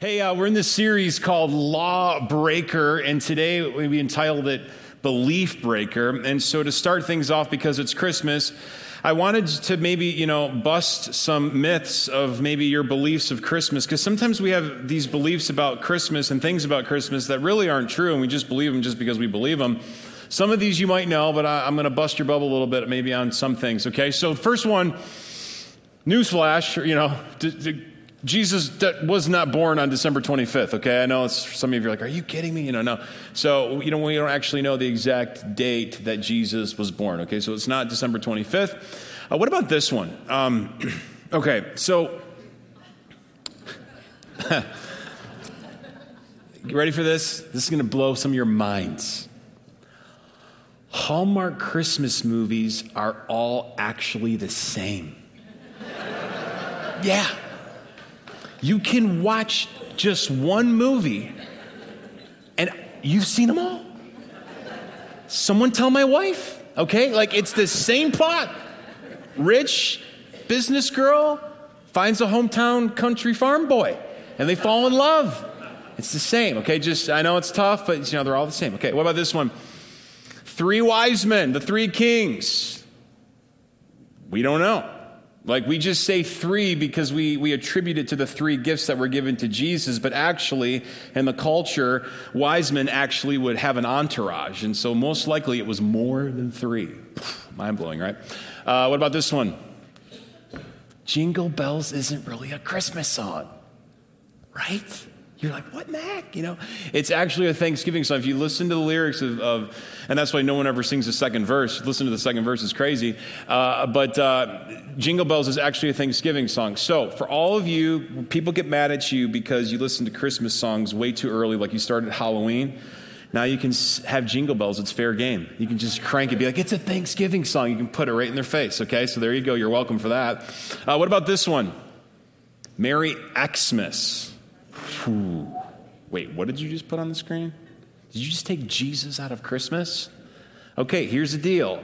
Hey, uh, we're in this series called Law Breaker, and today we entitled it Belief Breaker. And so, to start things off, because it's Christmas, I wanted to maybe, you know, bust some myths of maybe your beliefs of Christmas, because sometimes we have these beliefs about Christmas and things about Christmas that really aren't true, and we just believe them just because we believe them. Some of these you might know, but I, am going to bust your bubble a little bit, maybe on some things, okay? So, first one, newsflash, you know, Jesus was not born on December 25th, okay? I know some of you are like, are you kidding me? You know, no. So, you know, we don't actually know the exact date that Jesus was born, okay? So it's not December 25th. Uh, what about this one? Um, okay, so. you ready for this? This is going to blow some of your minds. Hallmark Christmas movies are all actually the same. yeah. You can watch just one movie and you've seen them all. Someone tell my wife, okay? Like it's the same plot. Rich business girl finds a hometown country farm boy and they fall in love. It's the same, okay? Just I know it's tough, but you know they're all the same. Okay, what about this one? Three wise men, the three kings. We don't know. Like we just say three because we, we attribute it to the three gifts that were given to Jesus, but actually, in the culture, wise men actually would have an entourage. And so, most likely, it was more than three. Mind blowing, right? Uh, what about this one? Jingle Bells isn't really a Christmas song, right? You're like, what heck? You know, it's actually a Thanksgiving song. If you listen to the lyrics of, of and that's why no one ever sings the second verse. Listen to the second verse, it's crazy. Uh, but uh, Jingle Bells is actually a Thanksgiving song. So for all of you, people get mad at you because you listen to Christmas songs way too early, like you started Halloween. Now you can have jingle bells. It's fair game. You can just crank it, be like, it's a Thanksgiving song. You can put it right in their face. Okay, so there you go. You're welcome for that. Uh, what about this one? Merry Xmas. Whew. Wait, what did you just put on the screen? Did you just take Jesus out of Christmas? Okay, here's the deal.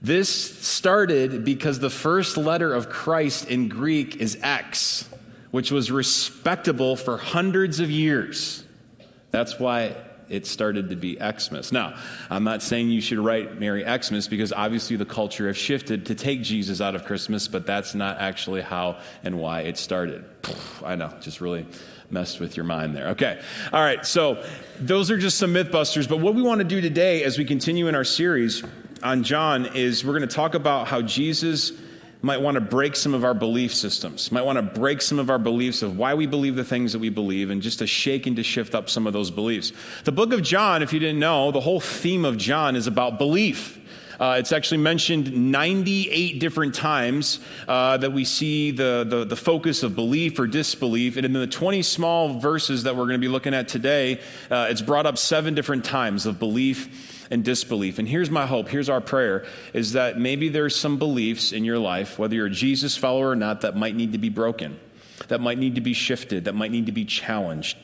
This started because the first letter of Christ in Greek is X, which was respectable for hundreds of years. That's why it started to be Xmas. Now, I'm not saying you should write Merry Xmas because obviously the culture has shifted to take Jesus out of Christmas, but that's not actually how and why it started. I know, just really messed with your mind there. Okay. All right. So those are just some mythbusters. But what we want to do today as we continue in our series on John is we're going to talk about how Jesus might want to break some of our belief systems, might want to break some of our beliefs of why we believe the things that we believe, and just to shake and to shift up some of those beliefs. The book of John, if you didn't know, the whole theme of John is about belief. Uh, it's actually mentioned 98 different times uh, that we see the, the, the, focus of belief or disbelief. And in the 20 small verses that we're going to be looking at today, uh, it's brought up seven different times of belief and disbelief. And here's my hope, here's our prayer, is that maybe there's some beliefs in your life, whether you're a Jesus follower or not, that might need to be broken, that might need to be shifted, that might need to be challenged.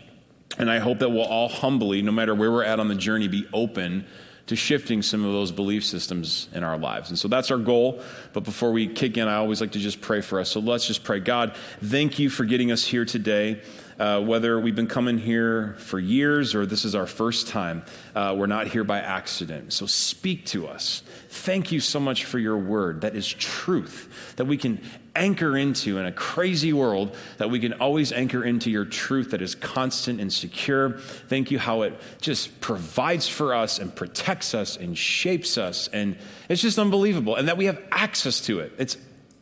And I hope that we'll all humbly, no matter where we're at on the journey, be open to shifting some of those belief systems in our lives. And so that's our goal. But before we kick in, I always like to just pray for us. So let's just pray. God, thank you for getting us here today. Uh, whether we've been coming here for years or this is our first time, uh, we're not here by accident. So speak to us. Thank you so much for your word that is truth, that we can anchor into in a crazy world, that we can always anchor into your truth that is constant and secure. Thank you how it just provides for us and protects us and shapes us. And it's just unbelievable. And that we have access to it. It's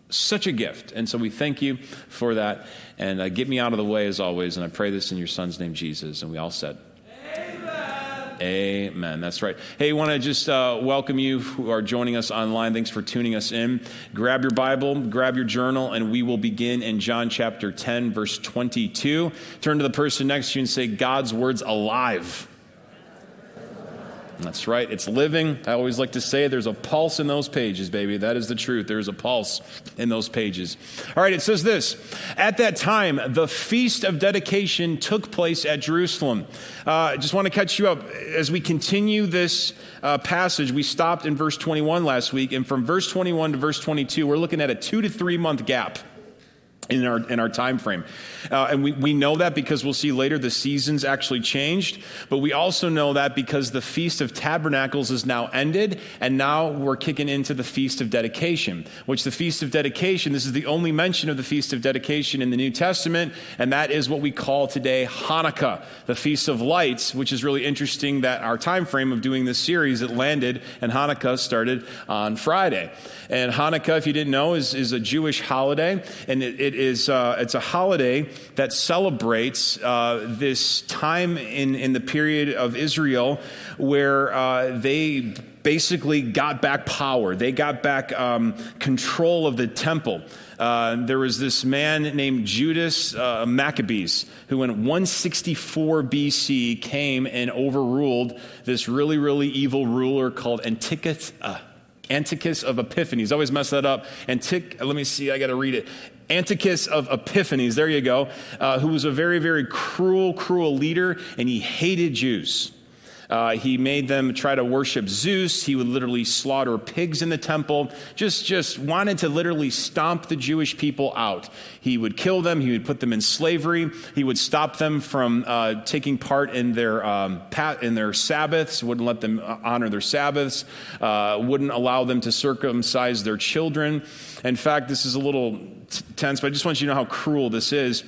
such a gift. And so we thank you for that. And uh, get me out of the way as always. And I pray this in your son's name, Jesus. And we all said, Amen. Amen. That's right. Hey, want to just uh, welcome you who are joining us online. Thanks for tuning us in. Grab your Bible, grab your journal, and we will begin in John chapter 10, verse 22. Turn to the person next to you and say, God's word's alive. That's right. It's living. I always like to say there's a pulse in those pages, baby. That is the truth. There's a pulse in those pages. All right, it says this At that time, the feast of dedication took place at Jerusalem. I uh, just want to catch you up. As we continue this uh, passage, we stopped in verse 21 last week, and from verse 21 to verse 22, we're looking at a two to three month gap. In our in our time frame. Uh, and we, we know that because we'll see later the seasons actually changed but we also know that because the feast of tabernacles is now ended and now we're kicking into the feast of dedication which the feast of dedication this is the only mention of the feast of dedication in the new testament and that is what we call today hanukkah the feast of lights which is really interesting that our time frame of doing this series it landed and hanukkah started on friday. And hanukkah if you didn't know is, is a jewish holiday and it, it is uh, it's a holiday that celebrates uh, this time in, in the period of Israel where uh, they basically got back power. They got back um, control of the temple. Uh, there was this man named Judas uh, Maccabees who, in 164 BC, came and overruled this really, really evil ruler called Antiochus. Uh, Antiochus of Epiphanes. Always mess that up. Antic, let me see, I got to read it. Antiochus of Epiphanes, there you go, uh, who was a very, very cruel, cruel leader, and he hated Jews. Uh, he made them try to worship Zeus. He would literally slaughter pigs in the temple. Just, just wanted to literally stomp the Jewish people out. He would kill them. He would put them in slavery. He would stop them from uh, taking part in their um, pat, in their Sabbaths. Wouldn't let them uh, honor their Sabbaths. Uh, wouldn't allow them to circumcise their children. In fact, this is a little tense, but I just want you to know how cruel this is.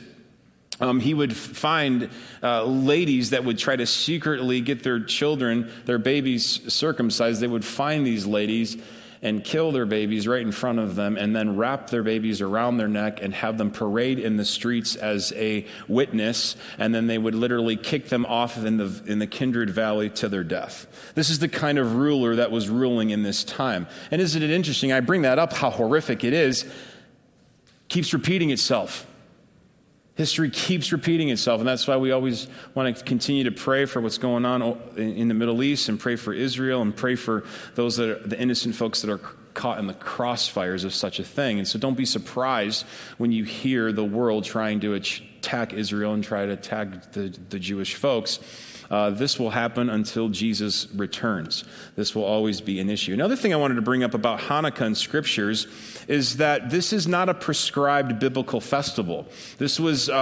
Um, he would find uh, ladies that would try to secretly get their children, their babies circumcised. They would find these ladies and kill their babies right in front of them and then wrap their babies around their neck and have them parade in the streets as a witness. And then they would literally kick them off in the in the Kidron valley to their death. This is the kind of ruler that was ruling in this time. And isn't it interesting? I bring that up how horrific it is. Keeps repeating itself History keeps repeating itself, and that's why we always want to continue to pray for what's going on in the Middle East and pray for Israel and pray for those that are the innocent folks that are caught in the crossfires of such a thing. And so don't be surprised when you hear the world trying to attack Israel and try to attack the, the Jewish folks. Uh, this will happen until Jesus returns. This will always be an issue. Another thing I wanted to bring up about Hanukkah in scriptures is that this is not a prescribed biblical festival. This was uh,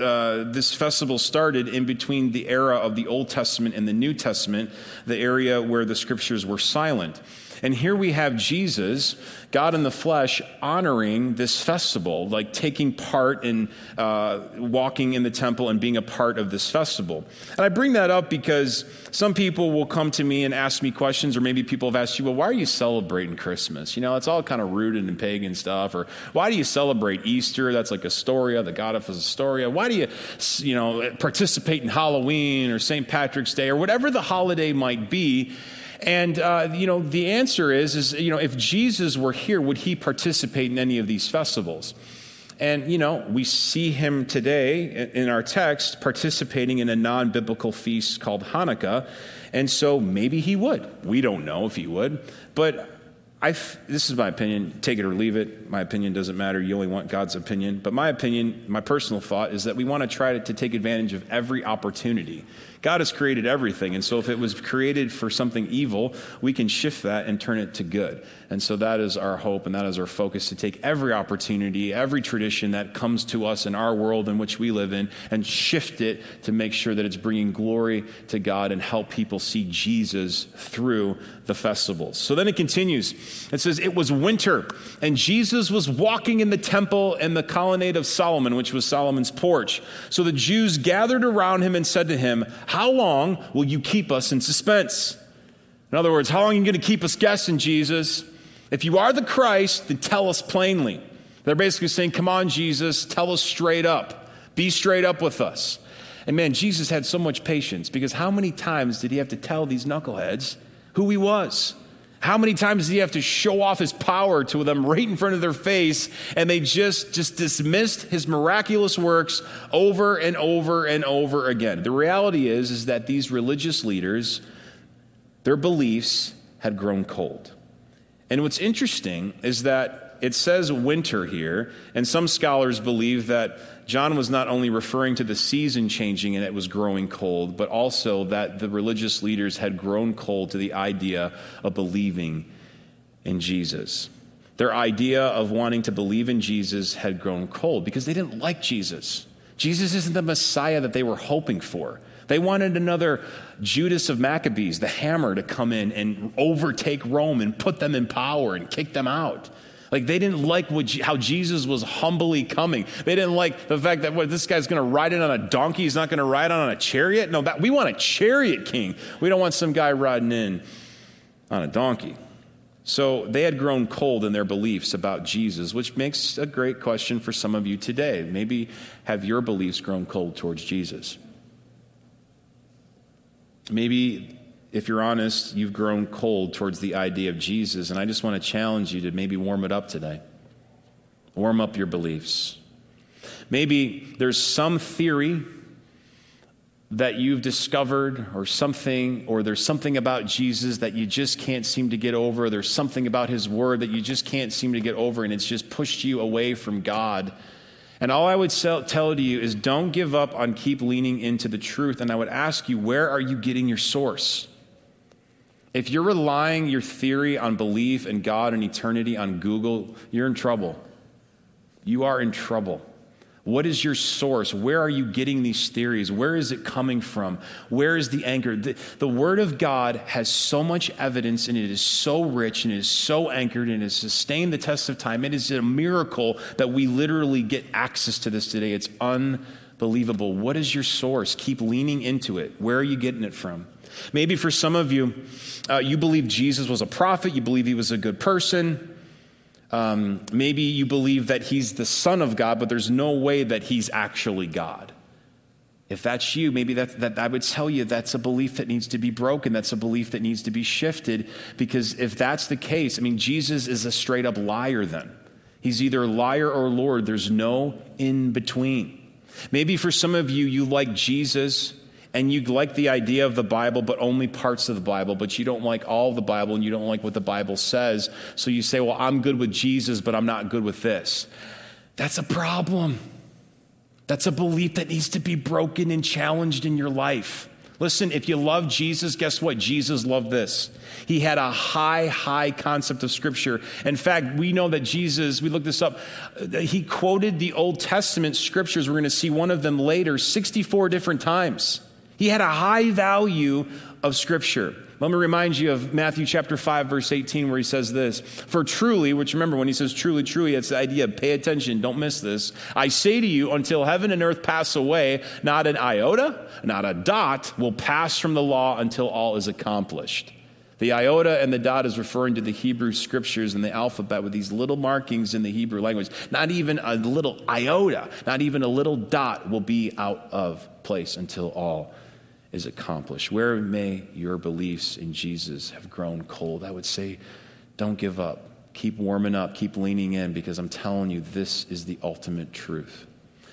uh, this festival started in between the era of the Old Testament and the New Testament, the area where the scriptures were silent. And here we have Jesus, God in the flesh, honoring this festival, like taking part in uh, walking in the temple and being a part of this festival. And I bring that up because some people will come to me and ask me questions, or maybe people have asked you, well, why are you celebrating Christmas? You know, it's all kind of rooted in pagan stuff. Or why do you celebrate Easter? That's like Astoria, the god of Astoria. Why do you, you know, participate in Halloween or St. Patrick's Day or whatever the holiday might be? And, uh, you know, the answer is, is, you know, if Jesus were here, would he participate in any of these festivals? And, you know, we see him today in our text participating in a non biblical feast called Hanukkah. And so maybe he would. We don't know if he would. But I, this is my opinion. Take it or leave it. My opinion doesn't matter. You only want God's opinion. But my opinion, my personal thought, is that we want to try to, to take advantage of every opportunity God has created everything. And so if it was created for something evil, we can shift that and turn it to good. And so that is our hope and that is our focus to take every opportunity, every tradition that comes to us in our world in which we live in, and shift it to make sure that it's bringing glory to God and help people see Jesus through the festivals. So then it continues. It says, It was winter, and Jesus was walking in the temple in the colonnade of Solomon, which was Solomon's porch. So the Jews gathered around him and said to him, how long will you keep us in suspense? In other words, how long are you going to keep us guessing, Jesus? If you are the Christ, then tell us plainly. They're basically saying, Come on, Jesus, tell us straight up. Be straight up with us. And man, Jesus had so much patience because how many times did he have to tell these knuckleheads who he was? How many times did he have to show off his power to them right in front of their face and they just just dismissed his miraculous works over and over and over again. The reality is is that these religious leaders their beliefs had grown cold. And what's interesting is that it says winter here, and some scholars believe that John was not only referring to the season changing and it was growing cold, but also that the religious leaders had grown cold to the idea of believing in Jesus. Their idea of wanting to believe in Jesus had grown cold because they didn't like Jesus. Jesus isn't the Messiah that they were hoping for. They wanted another Judas of Maccabees, the hammer, to come in and overtake Rome and put them in power and kick them out. Like they didn't like what, how Jesus was humbly coming. They didn't like the fact that what this guy's going to ride in on a donkey. He's not going to ride on a chariot. No, that, we want a chariot king. We don't want some guy riding in on a donkey. So they had grown cold in their beliefs about Jesus, which makes a great question for some of you today. Maybe have your beliefs grown cold towards Jesus? Maybe, if you're honest, you've grown cold towards the idea of Jesus, and I just want to challenge you to maybe warm it up today. Warm up your beliefs. Maybe there's some theory that you've discovered or something, or there's something about Jesus that you just can't seem to get over, there's something about his word that you just can't seem to get over, and it's just pushed you away from God. And all I would tell to you is don't give up on keep leaning into the truth. And I would ask you, where are you getting your source? If you're relying your theory on belief in God and eternity on Google, you're in trouble. You are in trouble. What is your source? Where are you getting these theories? Where is it coming from? Where is the anchor? The, the, Word of God has so much evidence and it is so rich and it is so anchored and it has sustained the test of time. It is a miracle that we literally get access to this today. It's unbelievable. What is your source? Keep leaning into it. Where are you getting it from? Maybe for some of you, uh, you believe Jesus was a prophet, you believe he was a good person. Um, maybe you believe that he's the Son of God, but there's no way that he's actually God. If that's you, maybe that, that I would tell you that's a belief that needs to be broken. That's a belief that needs to be shifted. Because if that's the case, I mean, Jesus is a straight up liar then. He's either liar or Lord. There's no in between. Maybe for some of you, you like Jesus and you like the idea of the Bible, but only parts of the Bible, but you don't like all the Bible and you don't like what the Bible says. So you say, Well, I'm good with Jesus, but I'm not good with this. That's a problem. That's a belief that needs to be broken and challenged in your life. Listen, if you love Jesus, guess what? Jesus loved this. He had a high, high concept of Scripture. In fact, we know that Jesus, we looked this up, he quoted the Old Testament scriptures. We're going to see one of them later 64 different times. He had a high value of Scripture. Let me remind you of Matthew chapter 5, verse 18, where he says this For truly, which remember when he says truly, truly, it's the idea of pay attention, don't miss this. I say to you, until heaven and earth pass away, not an iota, not a dot will pass from the law until all is accomplished. The iota and the dot is referring to the Hebrew scriptures and the alphabet with these little markings in the Hebrew language. Not even a little iota, not even a little dot will be out of place until all is accomplished. Where may your beliefs in Jesus have grown cold? I would say, don't give up. Keep warming up, keep leaning in, because I'm telling you, this is the ultimate truth.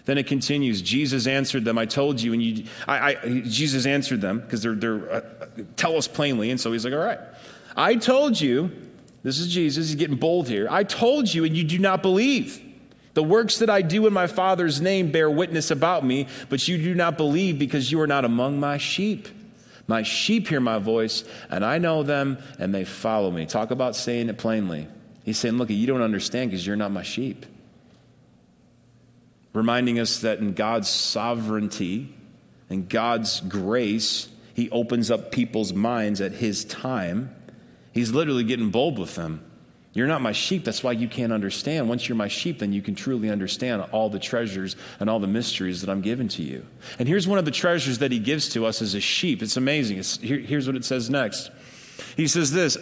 Then it continues. Jesus answered them. I told you, and you. I, I Jesus answered them because they're, they're uh, tell us plainly, and so he's like, all right. I told you. This is Jesus. He's getting bold here. I told you, and you do not believe. The works that I do in my Father's name bear witness about me, but you do not believe because you are not among my sheep. My sheep hear my voice, and I know them, and they follow me. Talk about saying it plainly. He's saying, Look, you don't understand because you're not my sheep. Reminding us that in God's sovereignty and God's grace, He opens up people's minds at His time. He's literally getting bold with them. You're not my sheep. That's why you can't understand. Once you're my sheep, then you can truly understand all the treasures and all the mysteries that I'm giving to you. And here's one of the treasures that he gives to us as a sheep. It's amazing. It's, here, here's what it says next. He says this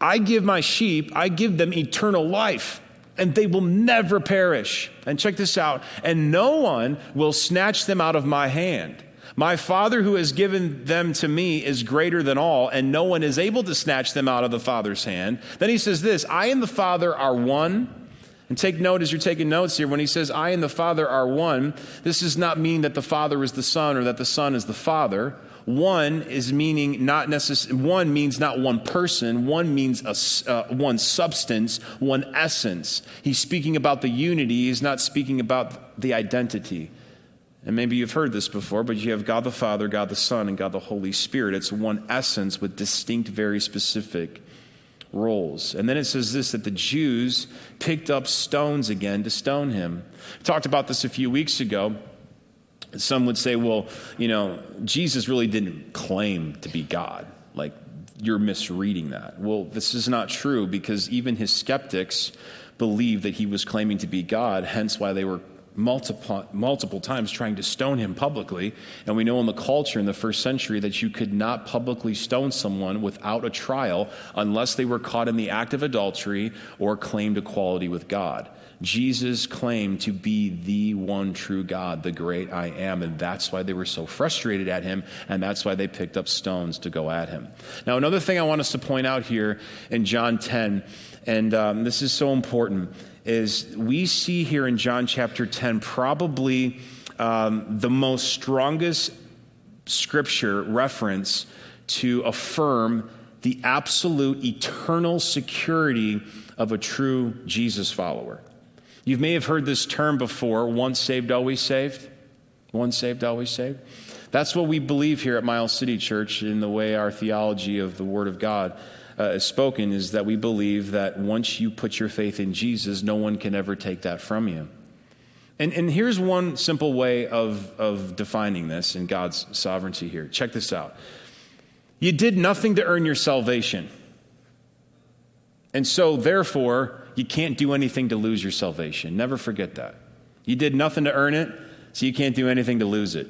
I give my sheep, I give them eternal life, and they will never perish. And check this out and no one will snatch them out of my hand. My Father who has given them to me is greater than all, and no one is able to snatch them out of the Father's hand. Then he says this I and the Father are one. And take note as you're taking notes here, when he says, I and the Father are one, this does not mean that the Father is the Son or that the Son is the Father. One is meaning not necessarily, one means not one person, one means a, uh, one substance, one essence. He's speaking about the unity, he's not speaking about the identity. And maybe you've heard this before, but you have God the Father, God the Son, and God the Holy Spirit. It's one essence with distinct, very specific roles. And then it says this that the Jews picked up stones again to stone him. We talked about this a few weeks ago. Some would say, well, you know, Jesus really didn't claim to be God. Like, you're misreading that. Well, this is not true because even his skeptics believed that he was claiming to be God, hence why they were multiple, multiple times trying to stone him publicly. And we know in the culture in the first century that you could not publicly stone someone without a trial unless they were caught in the act of adultery or claimed equality with God. Jesus claimed to be the one true God, the great I am, and that's why they were so frustrated at him, and that's why they picked up stones to go at him. Now, another thing I want us to point out here in John 10, and um, this is so important is we see here in John chapter 10 probably um, the most strongest scripture reference to affirm the absolute eternal security of a true Jesus follower. You may have heard this term before once saved, always saved. Once saved, always saved. That's what we believe here at Miles City Church in the way our theology of the Word of God uh, is spoken is that we believe that once you put your faith in Jesus, no one can ever take that from you. And, and here's one simple way of, of defining this in God's sovereignty here. Check this out. You did nothing to earn your salvation. And so, therefore, you can't do anything to lose your salvation. Never forget that. You did nothing to earn it, so you can't do anything to lose it.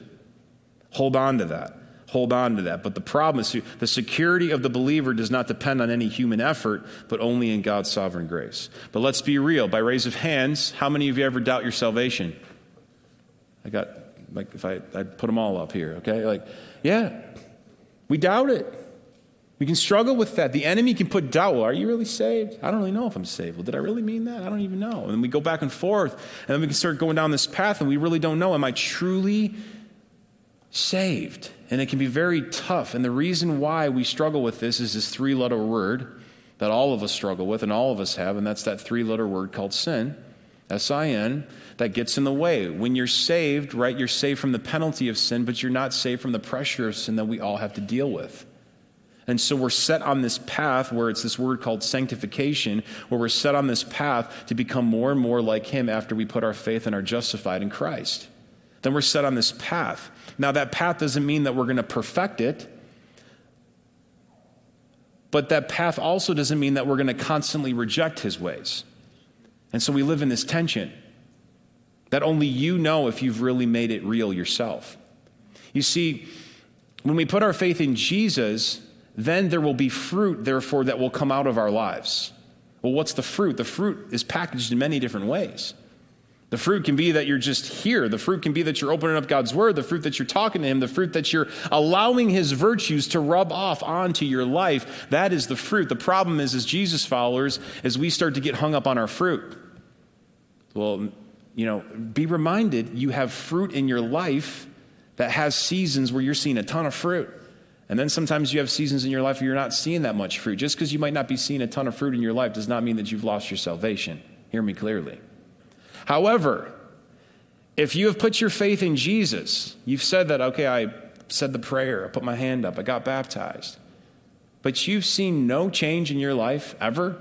Hold on to that hold on to that. But the problem is the security of the believer does not depend on any human effort, but only in God's sovereign grace. But let's be real. By raise of hands, how many of you ever doubt your salvation? I got, like, if I, I put them all up here, okay? Like, yeah, we doubt it. We can struggle with that. The enemy can put doubt. Well, are you really saved? I don't really know if I'm saved. Well, did I really mean that? I don't even know. And then we go back and forth, and then we can start going down this path, and we really don't know. Am I truly saved? And it can be very tough. And the reason why we struggle with this is this three letter word that all of us struggle with and all of us have, and that's that three letter word called sin. S I N, that gets in the way. When you're saved, right, you're saved from the penalty of sin, but you're not saved from the pressure of sin that we all have to deal with. And so we're set on this path where it's this word called sanctification, where we're set on this path to become more and more like Him after we put our faith and are justified in Christ. Then we're set on this path. Now, that path doesn't mean that we're going to perfect it, but that path also doesn't mean that we're going to constantly reject his ways. And so we live in this tension that only you know if you've really made it real yourself. You see, when we put our faith in Jesus, then there will be fruit, therefore, that will come out of our lives. Well, what's the fruit? The fruit is packaged in many different ways. The fruit can be that you're just here. The fruit can be that you're opening up God's word. The fruit that you're talking to Him. The fruit that you're allowing His virtues to rub off onto your life. That is the fruit. The problem is, as Jesus followers, as we start to get hung up on our fruit. Well, you know, be reminded you have fruit in your life that has seasons where you're seeing a ton of fruit. And then sometimes you have seasons in your life where you're not seeing that much fruit. Just because you might not be seeing a ton of fruit in your life does not mean that you've lost your salvation. Hear me clearly. However, if you have put your faith in Jesus, you've said that, okay, I said the prayer, I put my hand up, I got baptized, but you've seen no change in your life ever?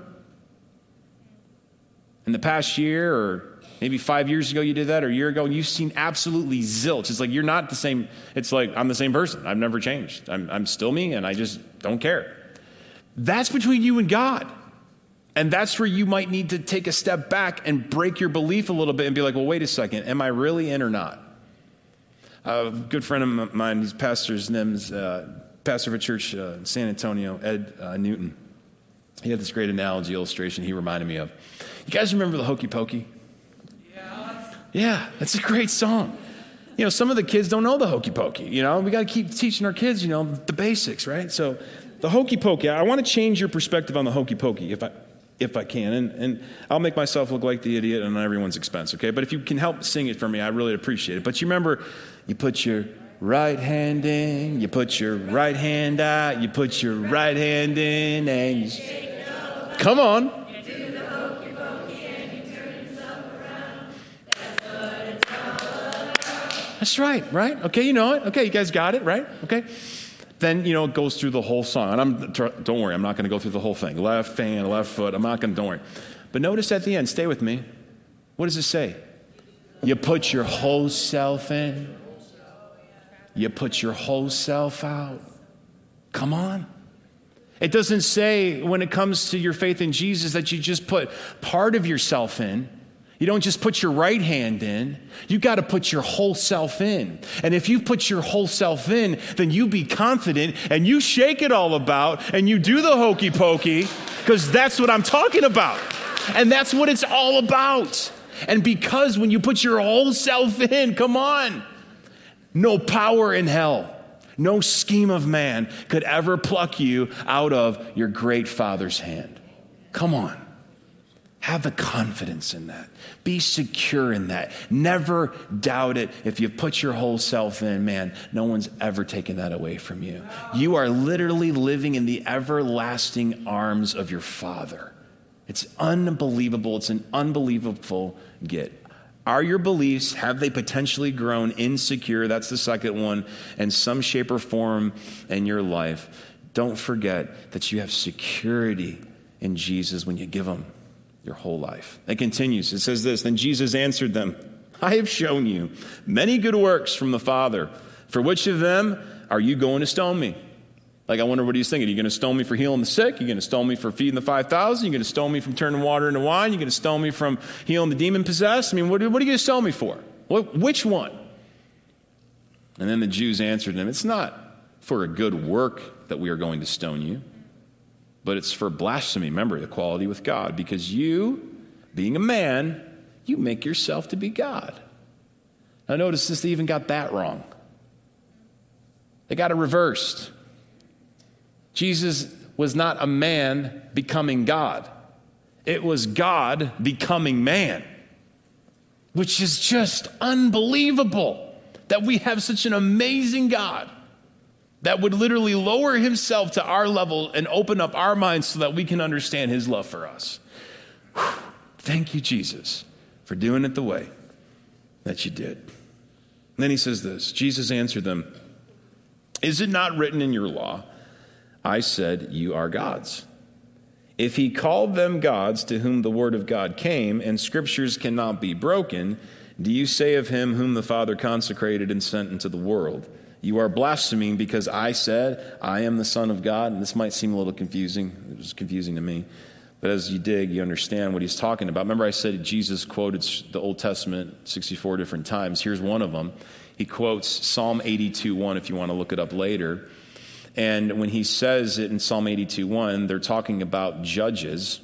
In the past year, or maybe five years ago you did that, or a year ago, and you've seen absolutely zilch. It's like you're not the same, it's like I'm the same person. I've never changed. I'm, I'm still me, and I just don't care. That's between you and God. And that's where you might need to take a step back and break your belief a little bit and be like, well, wait a second, am I really in or not? a good friend of mine, he's pastor, his name's uh, pastor of a church uh, in San Antonio, Ed uh, Newton. He had this great analogy illustration he reminded me of. You guys remember the Hokey Pokey? Yeah. Yeah, that's a great song. You know, some of the kids don't know the Hokey Pokey. You know, we got to keep teaching our kids, you know, the basics, right? So, the Hokey Pokey, I want to change your perspective on the Hokey Pokey. If I, if I can. And, and I'll make myself look like the idiot on everyone's expense, okay? But if you can help sing it for me, I really appreciate it. But you remember, you put your right hand in, you put your right hand out, you put your right hand in, and you. Come on. That's right, right? Okay, you know it. Okay, you guys got it, right? Okay. Then you know it goes through the whole song. And I'm don't worry, I'm not going to go through the whole thing. Left hand, left foot. I'm not going to. Don't worry. But notice at the end. Stay with me. What does it say? You put your whole self in. You put your whole self out. Come on. It doesn't say when it comes to your faith in Jesus that you just put part of yourself in. You don't just put your right hand in. You got to put your whole self in. And if you put your whole self in, then you be confident and you shake it all about and you do the hokey pokey because that's what I'm talking about. And that's what it's all about. And because when you put your whole self in, come on, no power in hell, no scheme of man could ever pluck you out of your great Father's hand. Come on. Have the confidence in that. Be secure in that. Never doubt it. If you put your whole self in, man, no one's ever taken that away from you. You are literally living in the everlasting arms of your Father. It's unbelievable. It's an unbelievable get. Are your beliefs, have they potentially grown insecure? That's the second one, in some shape or form in your life. Don't forget that you have security in Jesus when you give them your whole life. It continues. It says this Then Jesus answered them, I have shown you many good works from the Father. For which of them are you going to stone me? Like, I wonder what he's thinking. Are you going to stone me for healing the sick? Are you going to stone me for feeding the 5,000? Are you going to stone me from turning water into wine? Are you going to stone me from healing the demon possessed? I mean, what, are you going to stone me for? What, which one? And then the Jews answered him, It's not for a good work that we are going to stone you but it's for blasphemy. Remember, the equality with God, because you, being a man, you make yourself to be God. Now, notice this, they even got that wrong. They got it reversed. Jesus was not a man becoming God, it was God becoming man, which is just unbelievable that we have such an amazing God that would literally lower himself to our level and open up our minds so that we can understand his love for us. Whew. Thank you, Jesus, for doing it the way that you did. And then he says this Jesus answered them, Is it not written in your law? I said, You are gods. If he called them gods to whom the word of God came, and scriptures cannot be broken, do you say of him whom the Father consecrated and sent into the world? You are blaspheming because I said, I am the Son of God. And this might seem a little confusing. It was confusing to me. But as you dig, you understand what he's talking about. Remember, I said Jesus quoted the Old Testament 64 different times. Here's one of them. He quotes Psalm 82 1, if you want to look it up later. And when he says it in Psalm 82 1, they're talking about judges,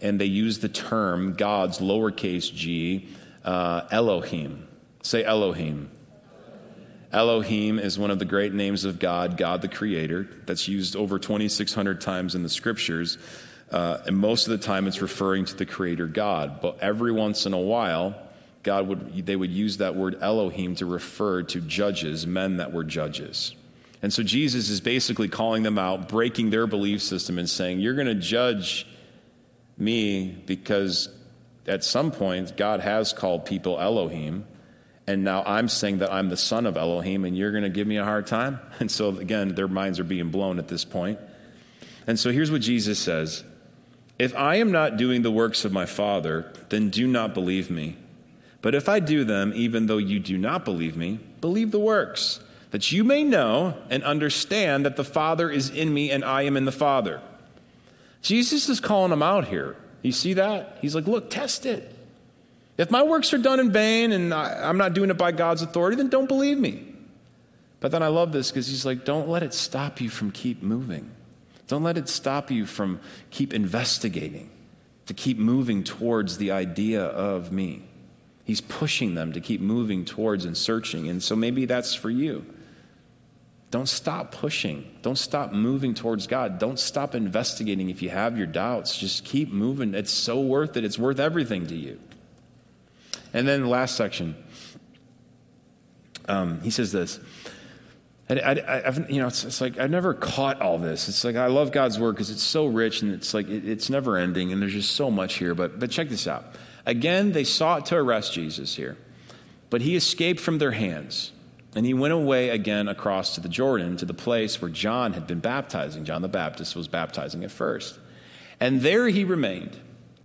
and they use the term God's lowercase g, uh, Elohim. Say Elohim. Elohim is one of the great names of God, God the Creator, that's used over 2,600 times in the scriptures. Uh, and most of the time it's referring to the Creator God. But every once in a while, God would, they would use that word Elohim to refer to judges, men that were judges. And so Jesus is basically calling them out, breaking their belief system, and saying, You're going to judge me because at some point God has called people Elohim and now I'm saying that I'm the son of Elohim, and you're going to give me a hard time? And so, again, their minds are being blown at this point. And so, here's what Jesus says If I am not doing the works of my Father, then do not believe me. But if I do them, even though you do not believe me, believe the works, that you may know and understand that the Father is in me and I am in the Father. Jesus is calling them out here. You see that? He's like, look, test it. If my works are done in vain and I, am not doing it by God's authority, then don't believe me. But then I love this because he's like, don't let it stop you from keep moving. Don't let it stop you from keep investigating, to keep moving towards the idea of me. He's pushing them to keep moving towards and searching. And so maybe that's for you. Don't stop pushing. Don't stop moving towards God. Don't stop investigating if you have your doubts. Just keep moving. It's so worth it. It's worth everything to you. And then the last section, um, he says this. I, I, I've, you know, it's, it's, like I've never caught all this. It's like I love God's word because it's so rich and it's like it, it's never ending, and there's just so much here. But but check this out. Again, they sought to arrest Jesus here, but he escaped from their hands. And he went away again across to the Jordan, to the place where John had been baptizing. John the Baptist was baptizing at first. And there he remained.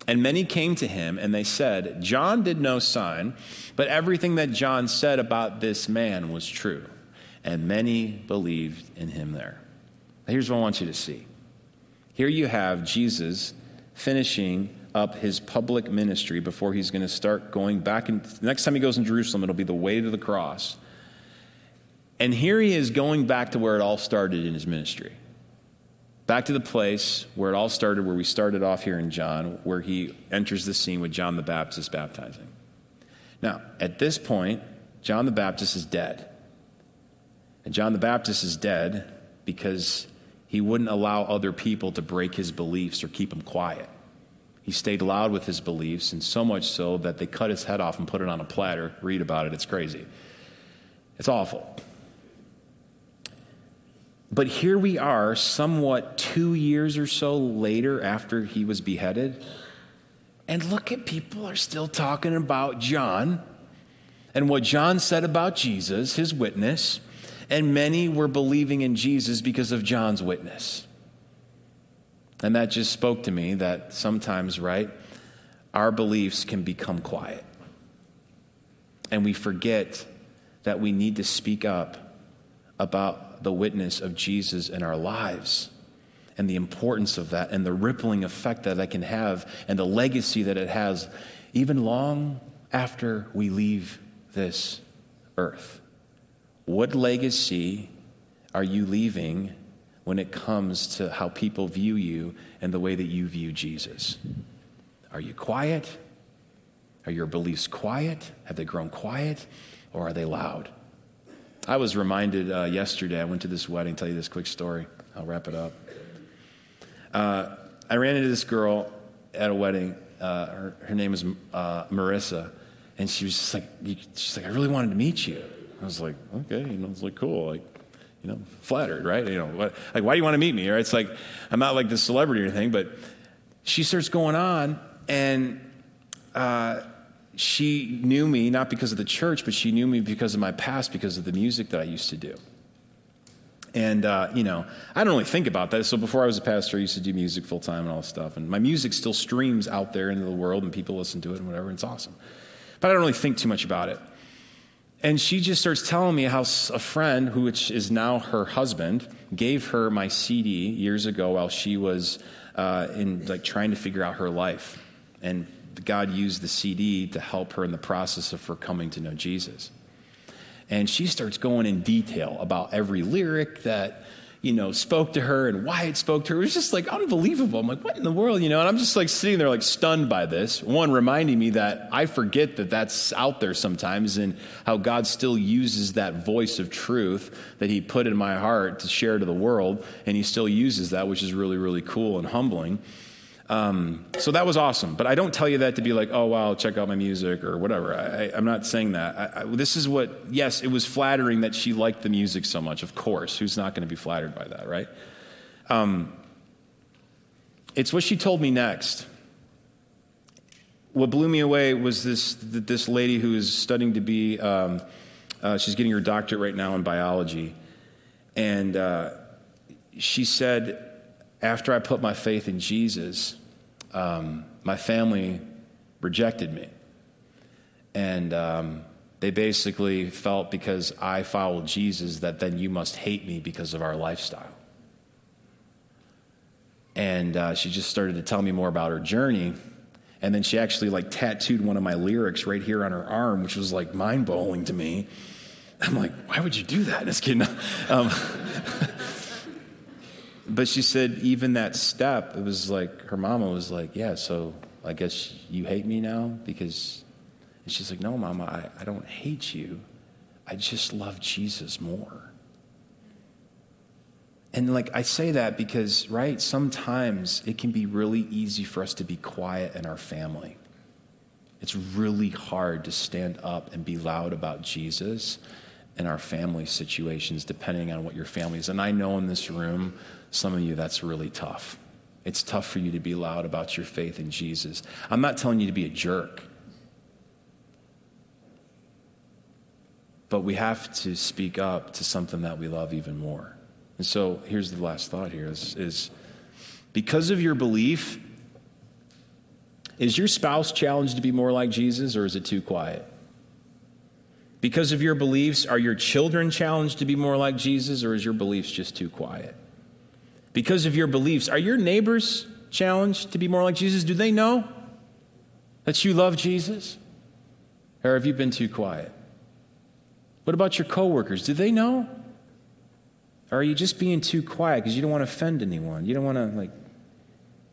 And many came to him, and they said, John did no sign, but everything that John said about this man was true. And many believed in him there. Here's what I want you to see. Here you have Jesus finishing up his public ministry before he's going to start going back. And next time he goes in Jerusalem, it'll be the way to the cross. And here he is going back to where it all started in his ministry. Back to the place where it all started, where we started off here in John, where he enters the scene with John the Baptist baptizing. Now, at this point, John the Baptist is dead. And John the Baptist is dead because he wouldn't allow other people to break his beliefs or keep him quiet. He stayed loud with his beliefs, and so much so that they cut his head off and put it on a platter. Read about it, it's crazy. It's awful. But here we are, somewhat two years or so later after he was beheaded. And look at people are still talking about John and what John said about Jesus, his witness. And many were believing in Jesus because of John's witness. And that just spoke to me that sometimes, right, our beliefs can become quiet. And we forget that we need to speak up about the witness of Jesus in our lives and the importance of that and the rippling effect that that can have and the legacy that it has even long after we leave this earth. What legacy are you leaving when it comes to how people view you and the way that you view Jesus? Are you quiet? Are your beliefs quiet? Have they grown quiet? Or are they loud? I was reminded uh, yesterday, I went to this wedding, tell you this quick story. I'll wrap it up. Uh, I ran into this girl at a wedding. Uh, her, her, name is uh, Marissa. And she was just like, she's like, I really wanted to meet you. I was like, okay, you know, it's like cool. Like, you know, flattered, right? You know, what, like, why do you want to meet me? Right? It's like, I'm not like this celebrity or anything, but she starts going on and, uh, she knew me not because of the church, but she knew me because of my past, because of the music that I used to do. And, uh, you know, I don't really think about that. So before I was a pastor, I used to do music full time and all this stuff. And my music still streams out there into the world and people listen to it and whatever. And it's awesome. But I don't really think too much about it. And she just starts telling me how a friend, who is now her husband, gave her my CD years ago while she was uh, in like trying to figure out her life. And God used the CD to help her in the process of her coming to know Jesus. And she starts going in detail about every lyric that, you know, spoke to her and why it spoke to her. It was just like unbelievable. I'm like, what in the world, you know? And I'm just like sitting there, like stunned by this. One, reminding me that I forget that that's out there sometimes and how God still uses that voice of truth that He put in my heart to share to the world. And He still uses that, which is really, really cool and humbling. Um, so that was awesome. But I don't tell you that to be like, oh, wow, check out my music or whatever. I, am not saying that. I, I, this is what, yes, it was flattering that she liked the music so much. Of course. Who's not going to be flattered by that, right? Um, it's what she told me next. What blew me away was this, this lady who is studying to be, um, uh, she's getting her doctorate right now in biology. And uh, she said, after I put my faith in Jesus, um, my family rejected me. And um, they basically felt because I followed Jesus that then you must hate me because of our lifestyle. And uh, she just started to tell me more about her journey. And then she actually like tattooed one of my lyrics right here on her arm, which was like mind blowing to me. I'm like, why would you do that? Just kidding. Um, but she said even that step it was like her mama was like yeah so i guess you hate me now because and she's like no mama I, I don't hate you. I just love jesus more. And like i say that because right sometimes it can be really easy for us to be quiet in our family. It's really hard to stand up and be loud about jesus in our family situations depending on what your family is. And i know in this room some of you, that's really tough. It's tough for you to be loud about your faith in Jesus. I'm not telling you to be a jerk. but we have to speak up to something that we love even more. And so here's the last thought here is, is because of your belief, is your spouse challenged to be more like Jesus or is it too quiet? Because of your beliefs, are your children challenged to be more like Jesus or is your beliefs just too quiet? Because of your beliefs, are your neighbors challenged to be more like Jesus? Do they know that you love Jesus? Or have you been too quiet? What about your coworkers? Do they know? Or are you just being too quiet because you don't want to offend anyone? You don't want to like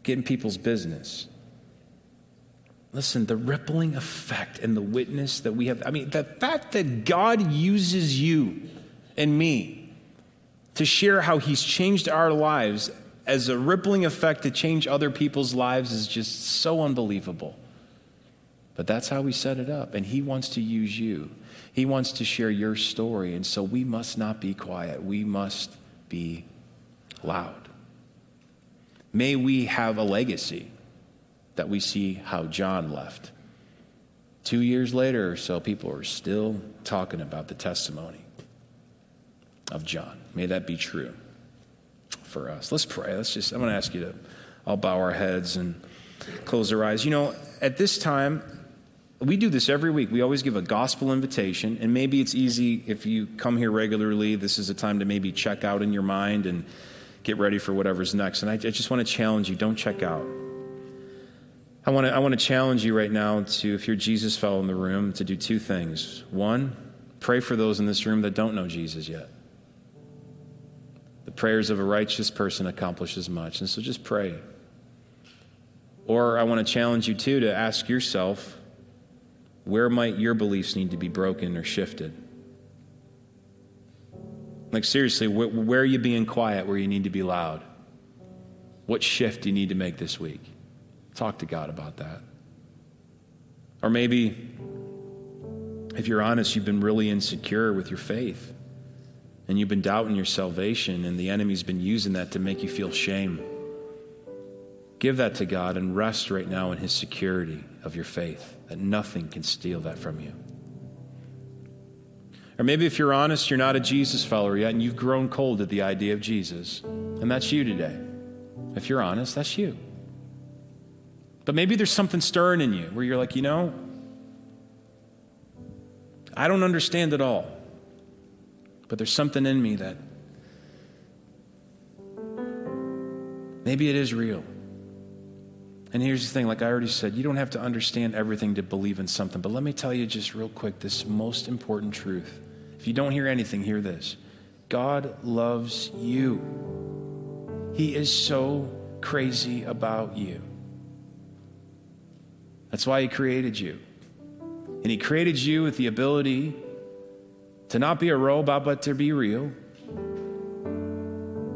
get in people's business. Listen, the rippling effect and the witness that we have, I mean, the fact that God uses you and me to share how He's changed our lives as a rippling effect to change other people's lives is just so unbelievable. But that's how we set it up. And He wants to use you, He wants to share your story. And so we must not be quiet, we must be loud. May we have a legacy that we see how John left. Two years later or so, people are still talking about the testimony of John. May that be true for us. Let's pray. Let's just, I'm going to ask you to all bow our heads and close our eyes. You know, at this time, we do this every week. We always give a gospel invitation, and maybe it's easy if you come here regularly. This is a time to maybe check out in your mind and get ready for whatever's next. And I, I just want to challenge you don't check out. I want, to, I want to challenge you right now to, if you're Jesus fellow in the room, to do two things. One, pray for those in this room that don't know Jesus yet. The prayers of a righteous person accomplish as much. And so just pray. Or I want to challenge you, too, to ask yourself where might your beliefs need to be broken or shifted? Like, seriously, where, where are you being quiet where you need to be loud? What shift do you need to make this week? Talk to God about that. Or maybe, if you're honest, you've been really insecure with your faith and you've been doubting your salvation, and the enemy's been using that to make you feel shame. Give that to God and rest right now in His security of your faith, that nothing can steal that from you. Or maybe if you're honest, you're not a Jesus follower yet, and you've grown cold at the idea of Jesus, and that's you today. If you're honest, that's you. But maybe there's something stirring in you where you're like, you know, I don't understand it all, but there's something in me that maybe it is real. And here's the thing like I already said, you don't have to understand everything to believe in something. But let me tell you just real quick this most important truth. If you don't hear anything, hear this God loves you, He is so crazy about you. That's why He created you. And He created you with the ability to not be a robot, but to be real.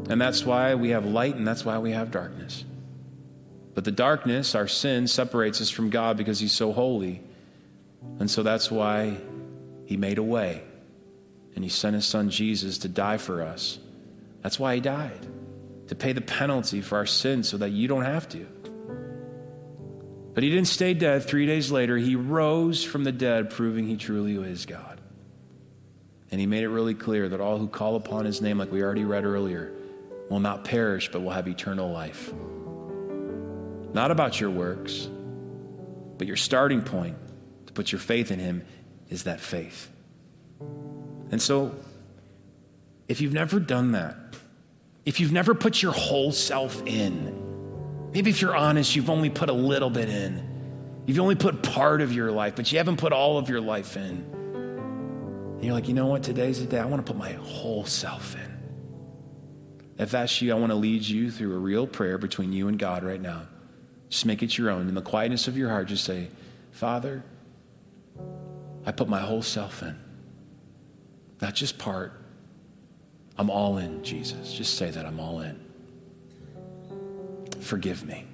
And that's why we have light and that's why we have darkness. But the darkness, our sin, separates us from God because He's so holy. And so that's why He made a way. And He sent His Son Jesus to die for us. That's why He died, to pay the penalty for our sins so that you don't have to. But he didn't stay dead. Three days later, he rose from the dead, proving he truly is God. And he made it really clear that all who call upon his name, like we already read earlier, will not perish, but will have eternal life. Not about your works, but your starting point to put your faith in him is that faith. And so, if you've never done that, if you've never put your whole self in, Maybe if you're honest, you've only put a little bit in. You've only put part of your life, but you haven't put all of your life in. And you're like, you know what? Today's the day I want to put my whole self in. If that's you, I want to lead you through a real prayer between you and God right now. Just make it your own. In the quietness of your heart, just say, Father, I put my whole self in. Not just part. I'm all in, Jesus. Just say that I'm all in forgive me.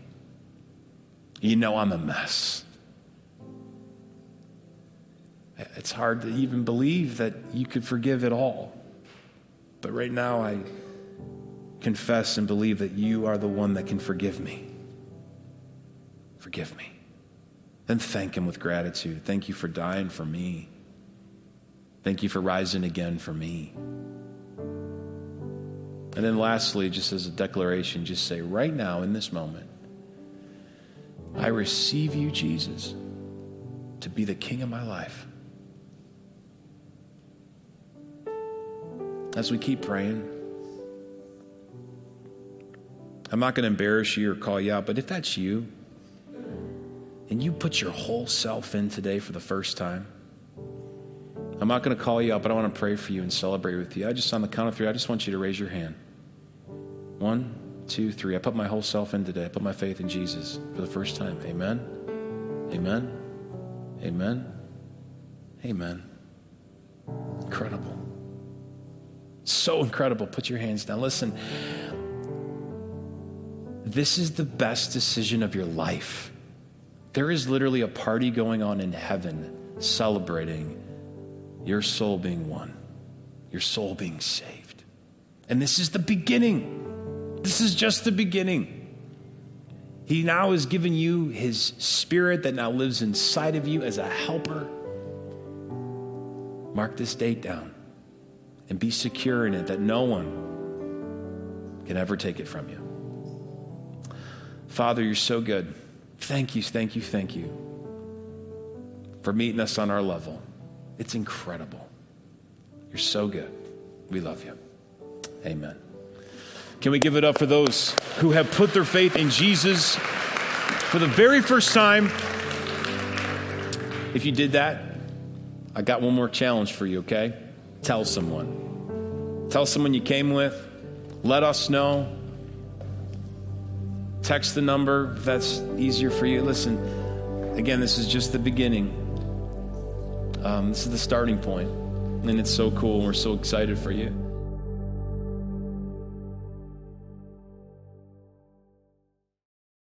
You know I'm a mess. It's hard to even believe that you could forgive it all. But right now, I confess and believe that you are the one that can forgive me. Forgive me. Then thank Him with gratitude. Thank you for dying for me. Thank you for rising again for me. And then lastly, just as a declaration, just say, right now in this moment, I receive you, Jesus, to be the king of my life. As we keep praying, I'm not going to embarrass you or call you out, but if that's you, and you put your whole self in today for the first time, I'm not going to call you out, but I want to pray for you and celebrate with you. I just, on the count of three, I just want you to raise your hand. One, two, three. I put my whole self in today. I put my faith in Jesus for the first time. Amen. Amen. Amen. Amen. Incredible. So incredible. Put your hands down. Listen, this is the best decision of your life. There is literally a party going on in heaven celebrating your soul being won, your soul being saved. And this is the beginning. This is just the beginning. He now has given you his spirit that now lives inside of you as a helper. Mark this date down and be secure in it that no one can ever take it from you. Father, you're so good. Thank you, thank you, thank you for meeting us on our level. It's incredible. You're so good. We love you. Amen. Can we give it up for those who have put their faith in Jesus for the very first time? If you did that, I got one more challenge for you, okay? Tell someone. Tell someone you came with. Let us know. Text the number if that's easier for you. Listen, again, this is just the beginning. Um, this is the starting point, and it's so cool. We're so excited for you.